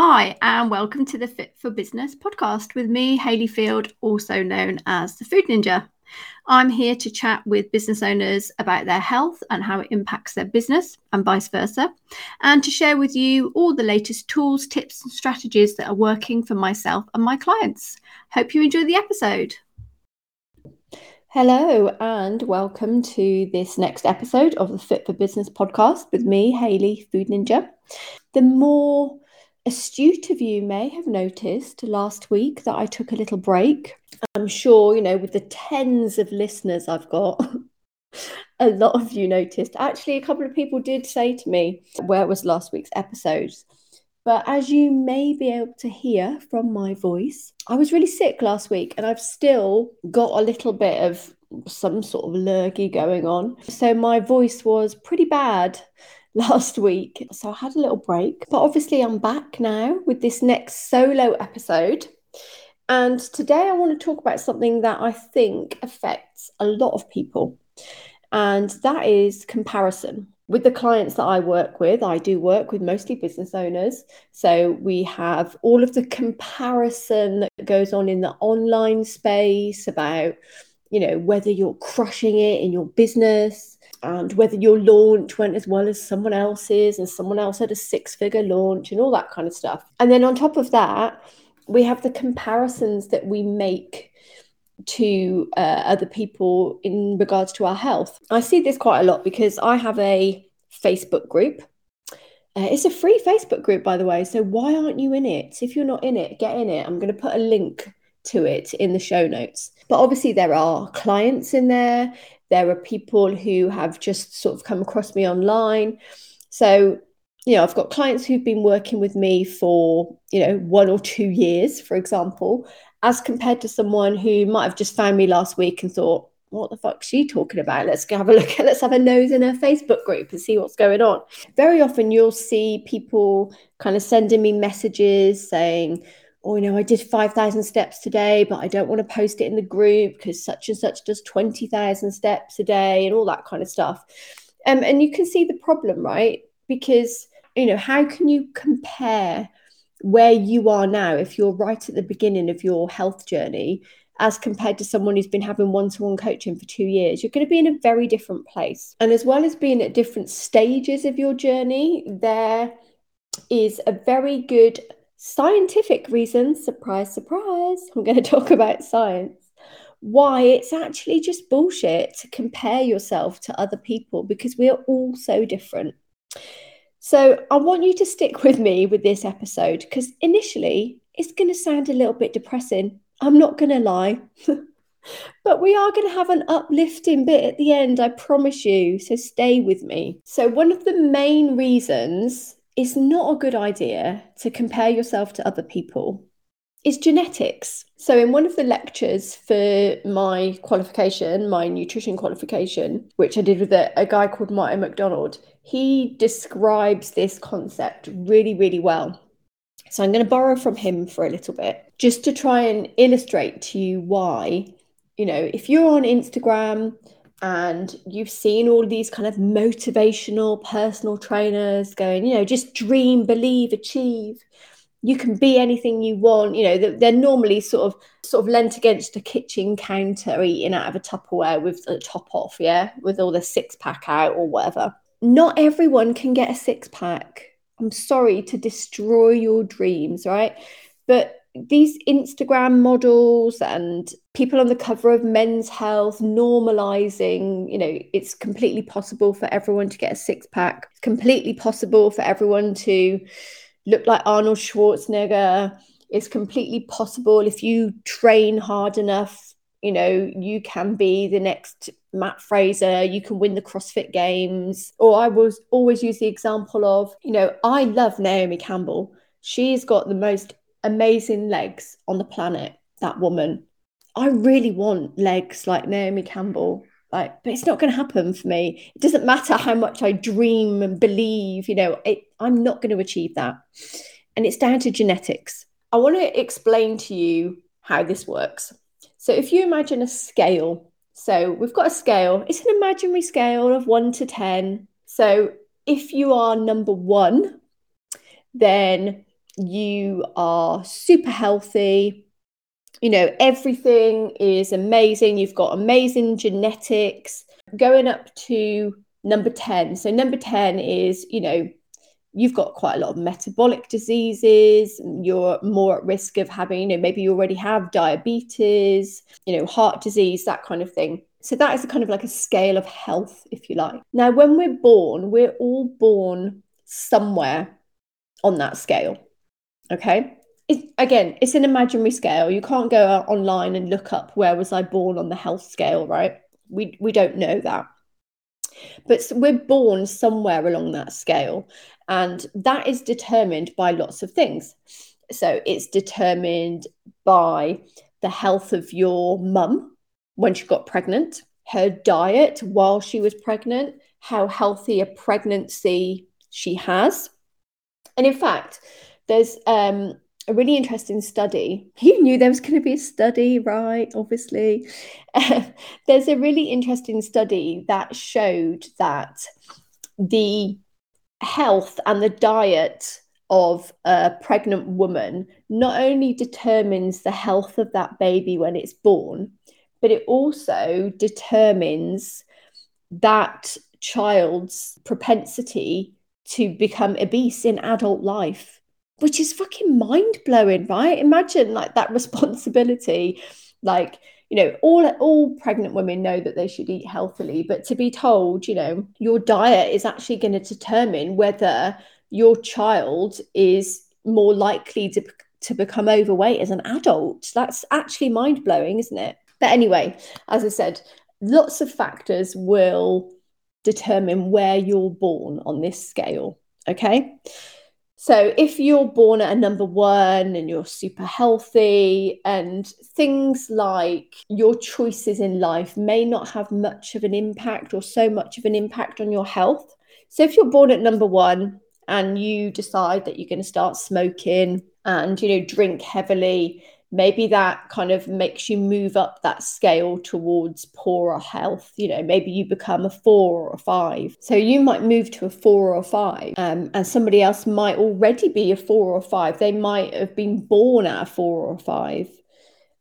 Hi, and welcome to the Fit for Business podcast with me, Hayley Field, also known as the Food Ninja. I'm here to chat with business owners about their health and how it impacts their business, and vice versa, and to share with you all the latest tools, tips, and strategies that are working for myself and my clients. Hope you enjoy the episode. Hello, and welcome to this next episode of the Fit for Business podcast with me, Hayley, Food Ninja. The more astute of you may have noticed last week that I took a little break. I'm sure, you know, with the tens of listeners I've got, a lot of you noticed. Actually, a couple of people did say to me, where was last week's episodes? But as you may be able to hear from my voice, I was really sick last week and I've still got a little bit of some sort of lurgy going on. So my voice was pretty bad last week. So I had a little break. But obviously, I'm back now with this next solo episode. And today I want to talk about something that I think affects a lot of people, and that is comparison. With the clients that I work with, I do work with mostly business owners. So we have all of the comparison that goes on in the online space about, you know, whether you're crushing it in your business, and whether your launch went as well as someone else's and someone else had a six figure launch and all that kind of stuff. And then on top of that, we have the comparisons that we make to uh, other people in regards to our health. I see this quite a lot because I have a Facebook group. Uh, it's a free Facebook group, by the way. So why aren't you in it? If you're not in it, get in it. I'm going to put a link to it in the show notes. But obviously, there are clients in there. There are people who have just sort of come across me online. So, you know, I've got clients who've been working with me for, you know, one or two years, for example, as compared to someone who might have just found me last week and thought, what the fuck's she talking about? Let's go have a look at let's have a nose in her Facebook group and see what's going on. Very often you'll see people kind of sending me messages saying, or you know i did 5000 steps today but i don't want to post it in the group because such and such does 20000 steps a day and all that kind of stuff. Um, and you can see the problem right? Because you know how can you compare where you are now if you're right at the beginning of your health journey as compared to someone who's been having one-to-one coaching for two years? You're going to be in a very different place. And as well as being at different stages of your journey there is a very good scientific reasons, surprise, surprise, I'm going to talk about science, why it's actually just bullshit to compare yourself to other people because we are all so different. So I want you to stick with me with this episode because initially it's going to sound a little bit depressing. I'm not going to lie. but we are going to have an uplifting bit at the end, I promise you. So stay with me. So, one of the main reasons it's not a good idea to compare yourself to other people is genetics. So, in one of the lectures for my qualification, my nutrition qualification, which I did with a, a, guy called Martin MacDonald, he describes this concept really, really well. So, I'm going to borrow from him for a little bit just to try and illustrate to you why, you know, if you're on Instagram, and you've seen all these kind of motivational personal trainers going, you know, just dream, believe, achieve. You can be anything you want. You know, they're normally sort of sort of lent against a kitchen counter, eating out of a Tupperware with the top off, yeah, with all the six pack out or whatever. Not everyone can get a six pack. I'm sorry to destroy your dreams, right? But these Instagram models and people on the cover of Men's Health normalizing, you know, it's completely possible for everyone to get a six pack. It's completely possible for everyone to look like Arnold Schwarzenegger. It's completely possible if you train hard enough, you know, you can be the next Mat Fraser, you can win the CrossFit Games. Or I was always use the example of, you know, I love Naomi Campbell. She's got the most amazing legs on the planet, that woman. I really want legs like Naomi Campbell. Like, but it's not going to happen for me. It doesn't matter how much I dream and believe, you know, it, I'm not going to achieve that. And it's down to genetics. I want to explain to you how this works. So, if you imagine a scale, so we've got a scale, it's an imaginary scale of one to 10. So, if you are number one, then you are super healthy, you know, everything is amazing, you've got amazing genetics, going up to number 10. So, number 10 is, you know, you've got quite a lot of metabolic diseases. You're more at risk of having you know maybe you already have diabetes you know heart disease that kind of thing. So that is kind of like a scale of health if you like. Now when we're born we're all born somewhere on that scale okay? It, again it's an imaginary scale. You can't go online and look up where was i born on the health scale right? We we don't know that. But we're born somewhere along that scale and that is determined by lots of things. So it's determined by the health of your mum when she got pregnant her diet while she was pregnant how healthy a pregnancy she has. And in fact there's um, a really interesting study. You knew there was going to be a study, right? Obviously. There's a really interesting study that showed that the health and the diet of a pregnant woman not only determines the health of that baby when it's born, but it also determines that child's propensity to become obese in adult life which is fucking mind blowing, right? Imagine like that responsibility, like you know all all pregnant women know that they should eat healthily but to be told you know your diet is actually going to determine whether your child is more likely to to become overweight as an adult. That's actually mind blowing isn't it? But anyway as i said lots of factors will determine where you're born on this scale okay so if you're born at a number one and you're super healthy, and things like your choices in life may not have much of an impact or so much of an impact on your health. So if you're born at number one and you decide that you're going to start smoking and you know drink heavily maybe that kind of makes you move up that scale towards poorer health. You know, maybe you become a four or a five. So you might move to a four or a five, um, and somebody else might already be a four or five. They might have been born at a four or five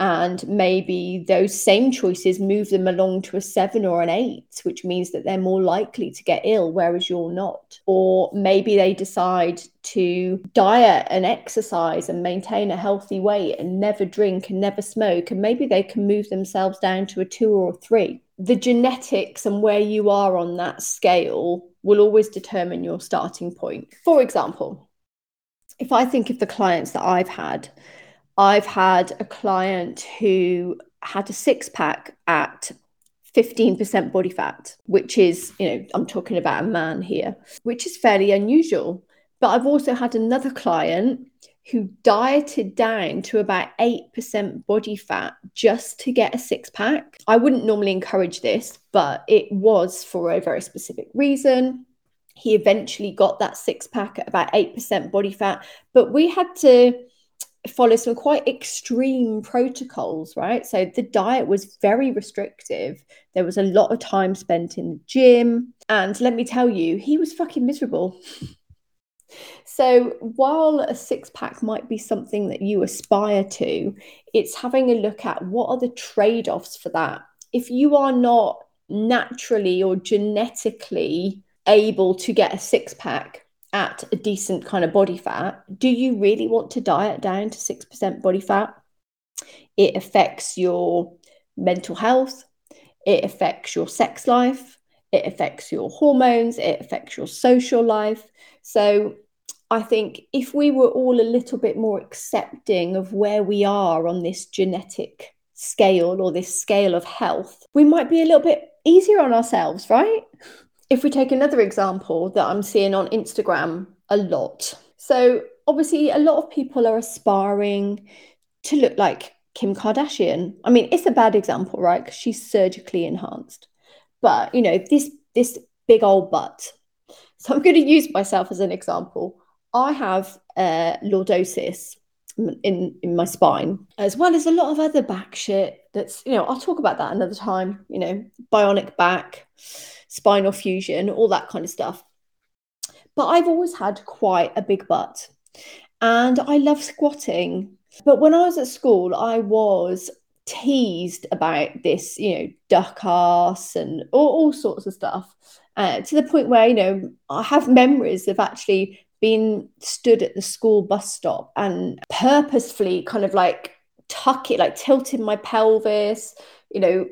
and maybe those same choices move them along to a seven or an eight, which means that they're more likely to get ill, whereas you're not. Or maybe they decide to diet and exercise and maintain a healthy weight and never drink and never smoke, and maybe they can move themselves down to a two or a three. The genetics and where you are on that scale will always determine your starting point. For example, if I think of the clients that I've had, I've had a client who had a six pack at 15% body fat, which is, you know, I'm talking about a man here, which is fairly unusual. But I've also had another client who dieted down to about 8% body fat just to get a six pack. I wouldn't normally encourage this, but it was for a very specific reason. He eventually got that six pack at about 8% body fat, but we had to follow some quite extreme protocols, right? So the diet was very restrictive. There was a lot of time spent in the gym. And let me tell you, he was fucking miserable. So while a six pack might be something that you aspire to, it's having a look at what are the trade offs for that. If you are not naturally or genetically able to get a six pack, at a decent kind of body fat, do you really want to diet down to 6% body fat? It affects your mental health, it affects your sex life, it affects your hormones, it affects your social life. So, I think if we were all a little bit more accepting of where we are on this genetic scale or this scale of health, we might be a little bit easier on ourselves, right? If we take another example that I'm seeing on Instagram a lot. So, obviously, a lot of people are aspiring to look like Kim Kardashian. I mean, it's a bad example, right? Because she's surgically enhanced. But, you know, this this big old butt. So I'm going to use myself as an example. I have uh, lordosis in in my spine, as well as a lot of other back shit. That's you know, I'll talk about that another time. You know, bionic back spinal fusion, all that kind of stuff. But I've always had quite a big butt. and I love squatting. But when I was at school, I was teased about this, you know, duck ass and all, all sorts of stuff. Uh, to the point where, you know, I have memories of actually being stood at the school bus stop and purposefully kind of like tuck it, like tilting my pelvis, you know,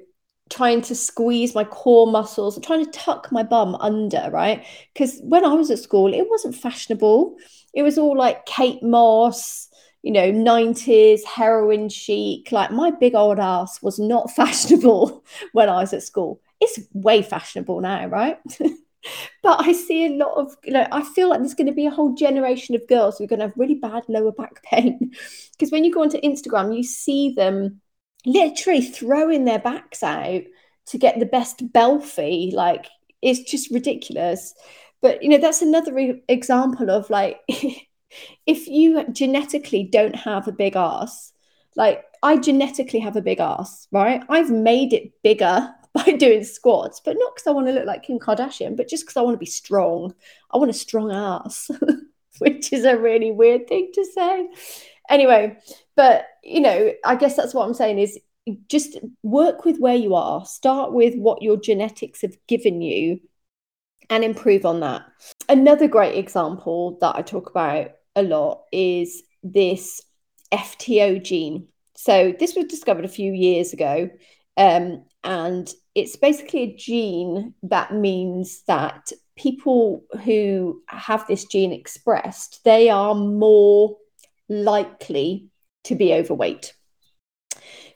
trying to squeeze my core muscles, trying to tuck my bum under, right? Because when I was at school, it wasn't fashionable. It was all like Kate Moss, you know, 90s heroin chic. Like my big old ass was not fashionable when I was at school. It's way fashionable now, right? but I see a lot of, you know, I feel like there's going to be a whole generation of girls who are going to have really bad lower back pain. Because when you go onto Instagram, you see them literally throwing their backs out to get the best belfie. Like, it's just ridiculous. But, you know, that's another re- example of like, if you genetically don't have a big ass, like I genetically have a big ass, right? I've made it bigger by doing squats, but not because I want to look like Kim Kardashian, but just because I want to be strong. I want a strong ass, which is a really weird thing to say. Anyway, but you know, I guess that's what I'm saying is just work with where you are, start with what your genetics have given you and improve on that. Another great example that I talk about a lot is this FTO gene. So, this was discovered a few years ago, um, and it's basically a gene that means that people who have this gene expressed they are more likely to be overweight.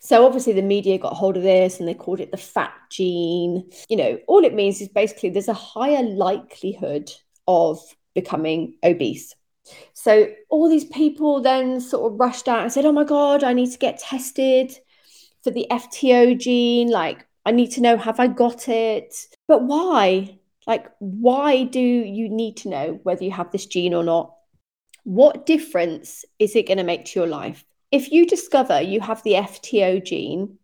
So obviously the media got hold of this and they called it the fat gene. You know all it means is basically there's a higher likelihood of becoming obese. So all these people then sort of rushed out and said oh my god i need to get tested for the fto gene. Like I need to know have I got it? But why? Like, why do you need to know whether you have this gene or not? What difference is it going to make to your life? If you discover you have the FTO gene,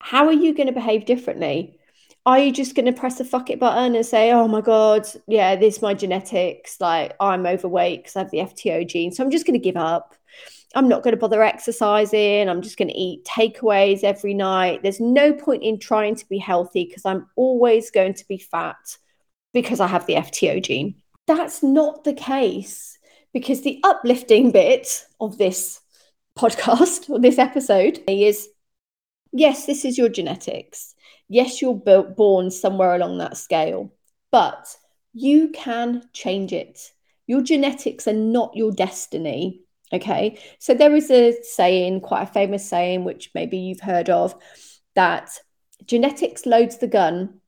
how are you going to behave differently? Are you just going to press the fuck it button and say, oh my God, yeah, this is my genetics. Like, I'm overweight because I have the FTO gene. So I'm just going to give up. I'm not going to bother exercising. I'm just going to eat takeaways every night. There's no point in trying to be healthy because I'm always going to be fat because I have the FTO gene. That's not the case because the uplifting bit of this podcast or this episode is yes, this is your genetics. Yes, you're built, born somewhere along that scale, but you can change it. Your genetics are not your destiny Okay, so there is a saying, quite a famous saying, which maybe you've heard of, that genetics loads the gun,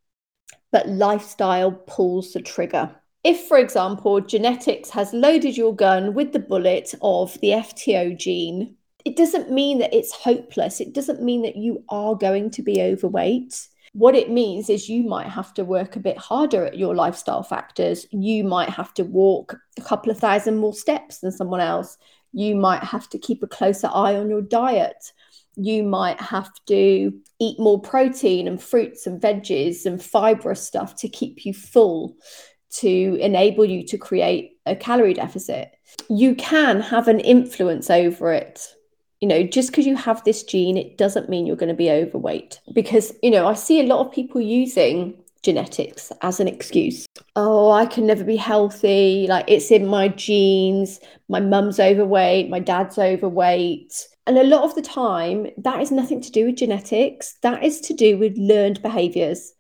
but lifestyle pulls the trigger. If, for example, genetics has loaded your gun with the bullet of the FTO gene, it doesn't mean that it's hopeless. It doesn't mean that you are going to be overweight. What it means is you might have to work a bit harder at your lifestyle factors. You might have to walk a couple of thousand more steps than someone else you might have to keep a closer eye on your diet. You might have to eat more protein and fruits and veggies and fibrous stuff to keep you full, to enable you to create a calorie deficit. You can have an influence over it. You know, just because you have this gene, it doesn't mean you're going to be overweight. Because, you know, I see a lot of people using genetics as an excuse. Oh, I can never be healthy. Like it's in my genes. My mum's overweight. My dad's overweight. And a lot of the time, that is nothing to do with genetics. That is to do with learned behaviors.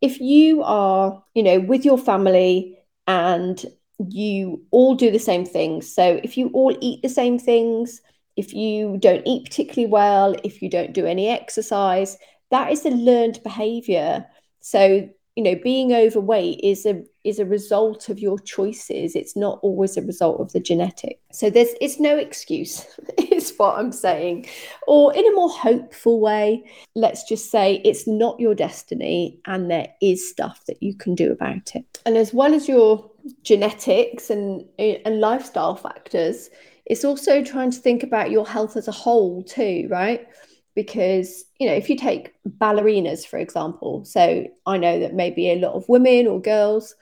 If you are, you know, with your family and you all do the same things. So if you all eat the same things, if you don't eat particularly well, if you don't do any exercise, that is a learned behavior so, you know, being overweight is a is a result of your choices. It's not always a result of the genetic. So there's it's no excuse, is what I'm saying. Or in a more hopeful way, let's just say it's not your destiny and there is stuff that you can do about it. And as well as your genetics and and lifestyle factors, it's also trying to think about your health as a whole too, right? Because you know if you take ballerinas for example so i know that maybe a lot of women or girls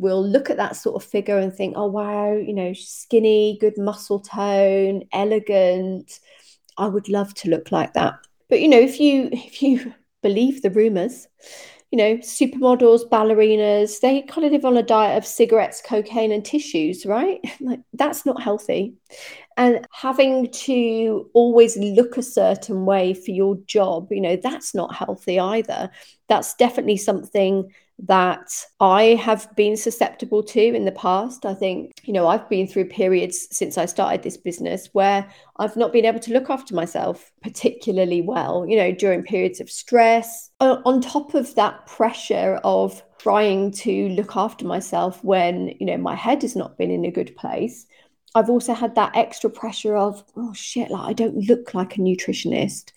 will look at that sort of figure and think, oh, wow, you know, skinny, good muscle tone, elegant. I would love to look like that. But, you know, if you, if you believe the rumors, you know, supermodels, ballerinas, they kind of live on a diet of cigarettes, cocaine, and tissues, right? Like, that's not healthy. And having to always look a certain way for your job, you know, that's not healthy either. That's definitely something that I have been susceptible to in the past. I think, you know, I've been through periods since I started this business where I've not been able to look after myself particularly well, you know, during periods of stress. On top of that pressure of trying to look after myself when, you know, my head has not been in a good place. I've also had that extra pressure of, oh shit, like I don't look like a nutritionist.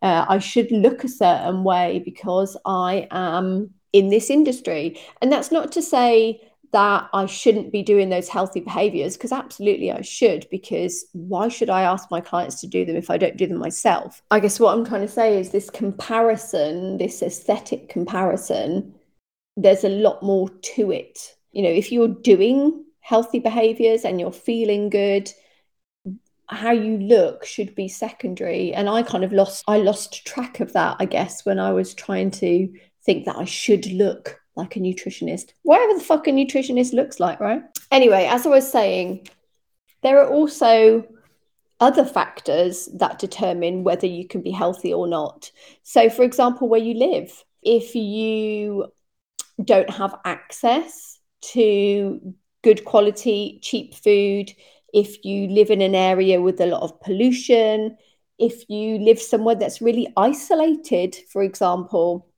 Uh, I should look a certain way because I am in this industry. And that's not to say that I shouldn't be doing those healthy behaviors, because absolutely I should, because why should I ask my clients to do them if I don't do them myself? I guess what I'm trying to say is this comparison, this aesthetic comparison, there's a lot more to it. You know, if you're doing healthy behaviors and you're feeling good, how you look should be secondary. And I kind of lost I lost track of that, I guess, when I was trying to think that I should look like a nutritionist, whatever the fuck a nutritionist looks like, right? Anyway, as I was saying, there are also other factors that determine whether you can be healthy or not. So, for example, where you live, if you don't have access to good quality, cheap food, if you live in an area with a lot of pollution, if you live somewhere that's really isolated, for example,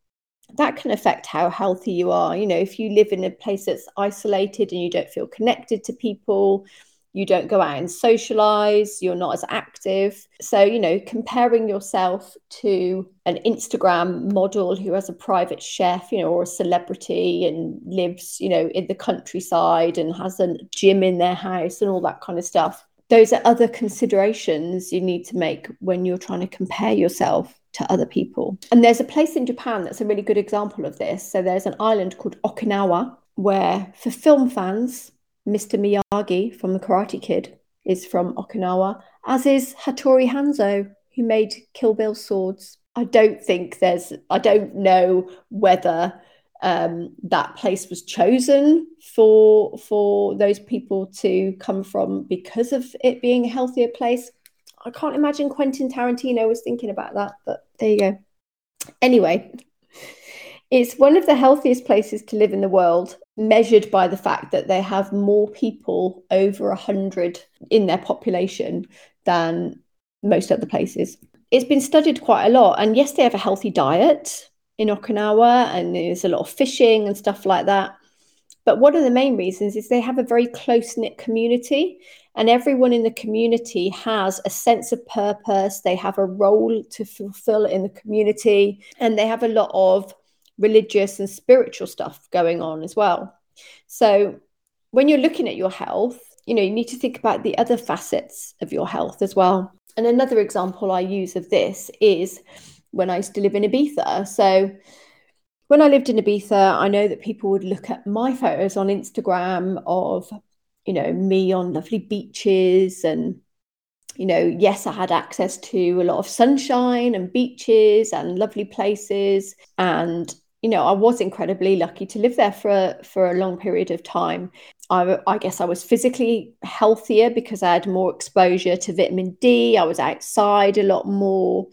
that can affect how healthy you are. You know, if you live in a place that's isolated and you don't feel connected to people, you don't go out and socialize, you're not as active. So, you know, comparing yourself to an Instagram model who has a private chef, you know, or a celebrity and lives, you know, in the countryside and has a gym in their house and all that kind of stuff. Those are other considerations you need to make when you're trying to compare yourself to other people. And there's a place in Japan that's a really good example of this. So there's an island called Okinawa where, for film fans, Mr. Miyagi from The Karate Kid is from Okinawa, as is Hattori Hanzo, who made Kill Bill swords. I don't think there's, I don't know whether um, that place was chosen for for those people to come from because of it being a healthier place. I can't imagine Quentin Tarantino was thinking about that, but there you go. Anyway, it's one of the healthiest places to live in the world, measured by the fact that they have more people over 100 in their population than most other places. It's been studied quite a lot. And yes, they have a healthy diet in Okinawa, and there's a lot of fishing and stuff like that. But one of the main reasons is they have a very close knit community, and everyone in the community has a sense of purpose. They have a role to fulfill in the community, and they have a lot of religious and spiritual stuff going on as well. So, when you're looking at your health, you know, you need to think about the other facets of your health as well. And another example I use of this is when I used to live in Ibiza. So, when I lived in Ibiza, I know that people would look at my photos on Instagram of, you know, me on lovely beaches and, you know, yes, I had access to a lot of sunshine and beaches and lovely places. And, you know, I was incredibly lucky to live there for a, for a long period of time. I, I guess I was physically healthier because I had more exposure to vitamin D. I was outside a lot more.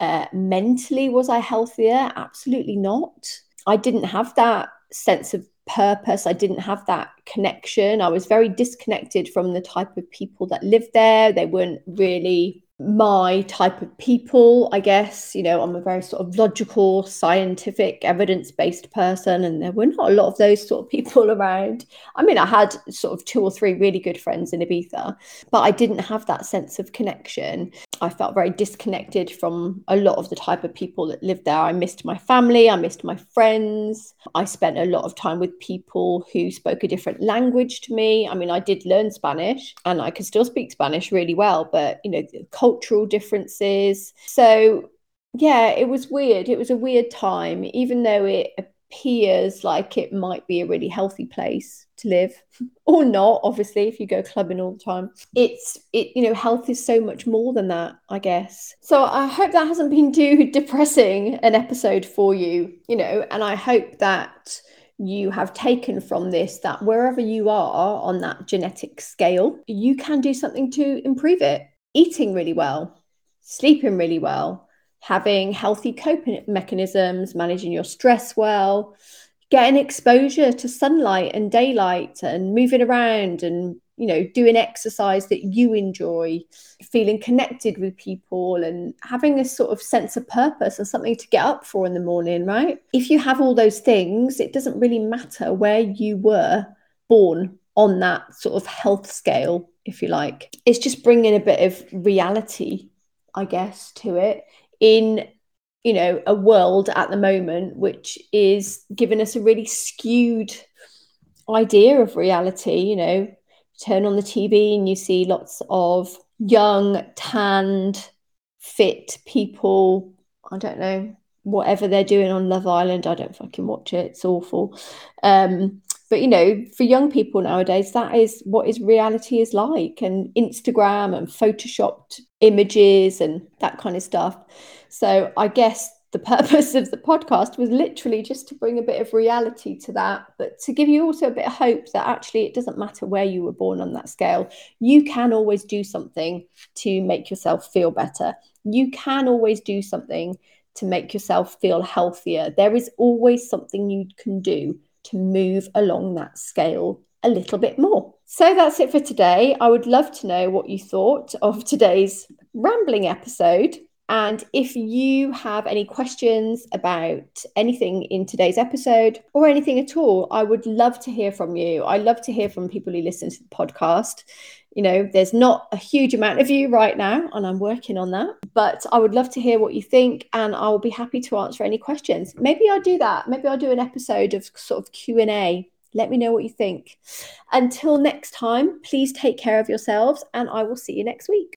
Uh, mentally, was I healthier? Absolutely not. I didn't have that sense of purpose. I didn't have that connection. I was very disconnected from the type of people that lived there. They weren't really my type of people, I guess. You know, I'm a very sort of logical, scientific, evidence based person, and there were not a lot of those sort of people around. I mean, I had sort of two or three really good friends in Ibiza, but I didn't have that sense of connection. I felt very disconnected from a lot of the type of people that lived there. I missed my family, I missed my friends. I spent a lot of time with people who spoke a different language to me. I mean, I did learn Spanish and I could still speak Spanish really well, but you know, the cultural differences. So, yeah, it was weird. It was a weird time, even though it appears like it might be a really healthy place to live or not obviously if you go clubbing all the time it's it you know health is so much more than that i guess so i hope that hasn't been too depressing an episode for you you know and i hope that you have taken from this that wherever you are on that genetic scale you can do something to improve it eating really well sleeping really well having healthy coping mechanisms, managing your stress well, getting exposure to sunlight and daylight and moving around and you know doing exercise that you enjoy feeling connected with people and having this sort of sense of purpose and something to get up for in the morning right? If you have all those things it doesn't really matter where you were born on that sort of health scale if you like. It's just bringing a bit of reality i guess to it in you know a world at the moment which is giving us a really skewed idea of reality you know. Turn on the tv and you see lots of young tanned fit people. I don't know whatever they're doing on love island i don't fucking watch it it's awful. Um but you know for young people nowadays that is what is reality is like and instagram and photoshopped images and that kind of stuff. So i guess the purpose of the podcast was literally just to bring a bit of reality to that but to give you also a bit of hope that actually it doesn't matter where you were born on that scale you can always do something to make yourself feel better. You can always do something to make yourself feel healthier. There is always something you can do to move along that scale a little bit more. So that's it for today. I would love to know what you thought of today's rambling episode. And if you have any questions about anything in today's episode or anything at all, I would love to hear from you. I love to hear from people who listen to the podcast you know, there's not a huge amount of you right now, and I'm working on that. But I would love to hear what you think, and I'll be happy to answer any questions. Maybe I'll do that. Maybe I'll do an episode of sort of Q and A. Let me know what you think. Until next time, please take care of yourselves, and I will see you next week.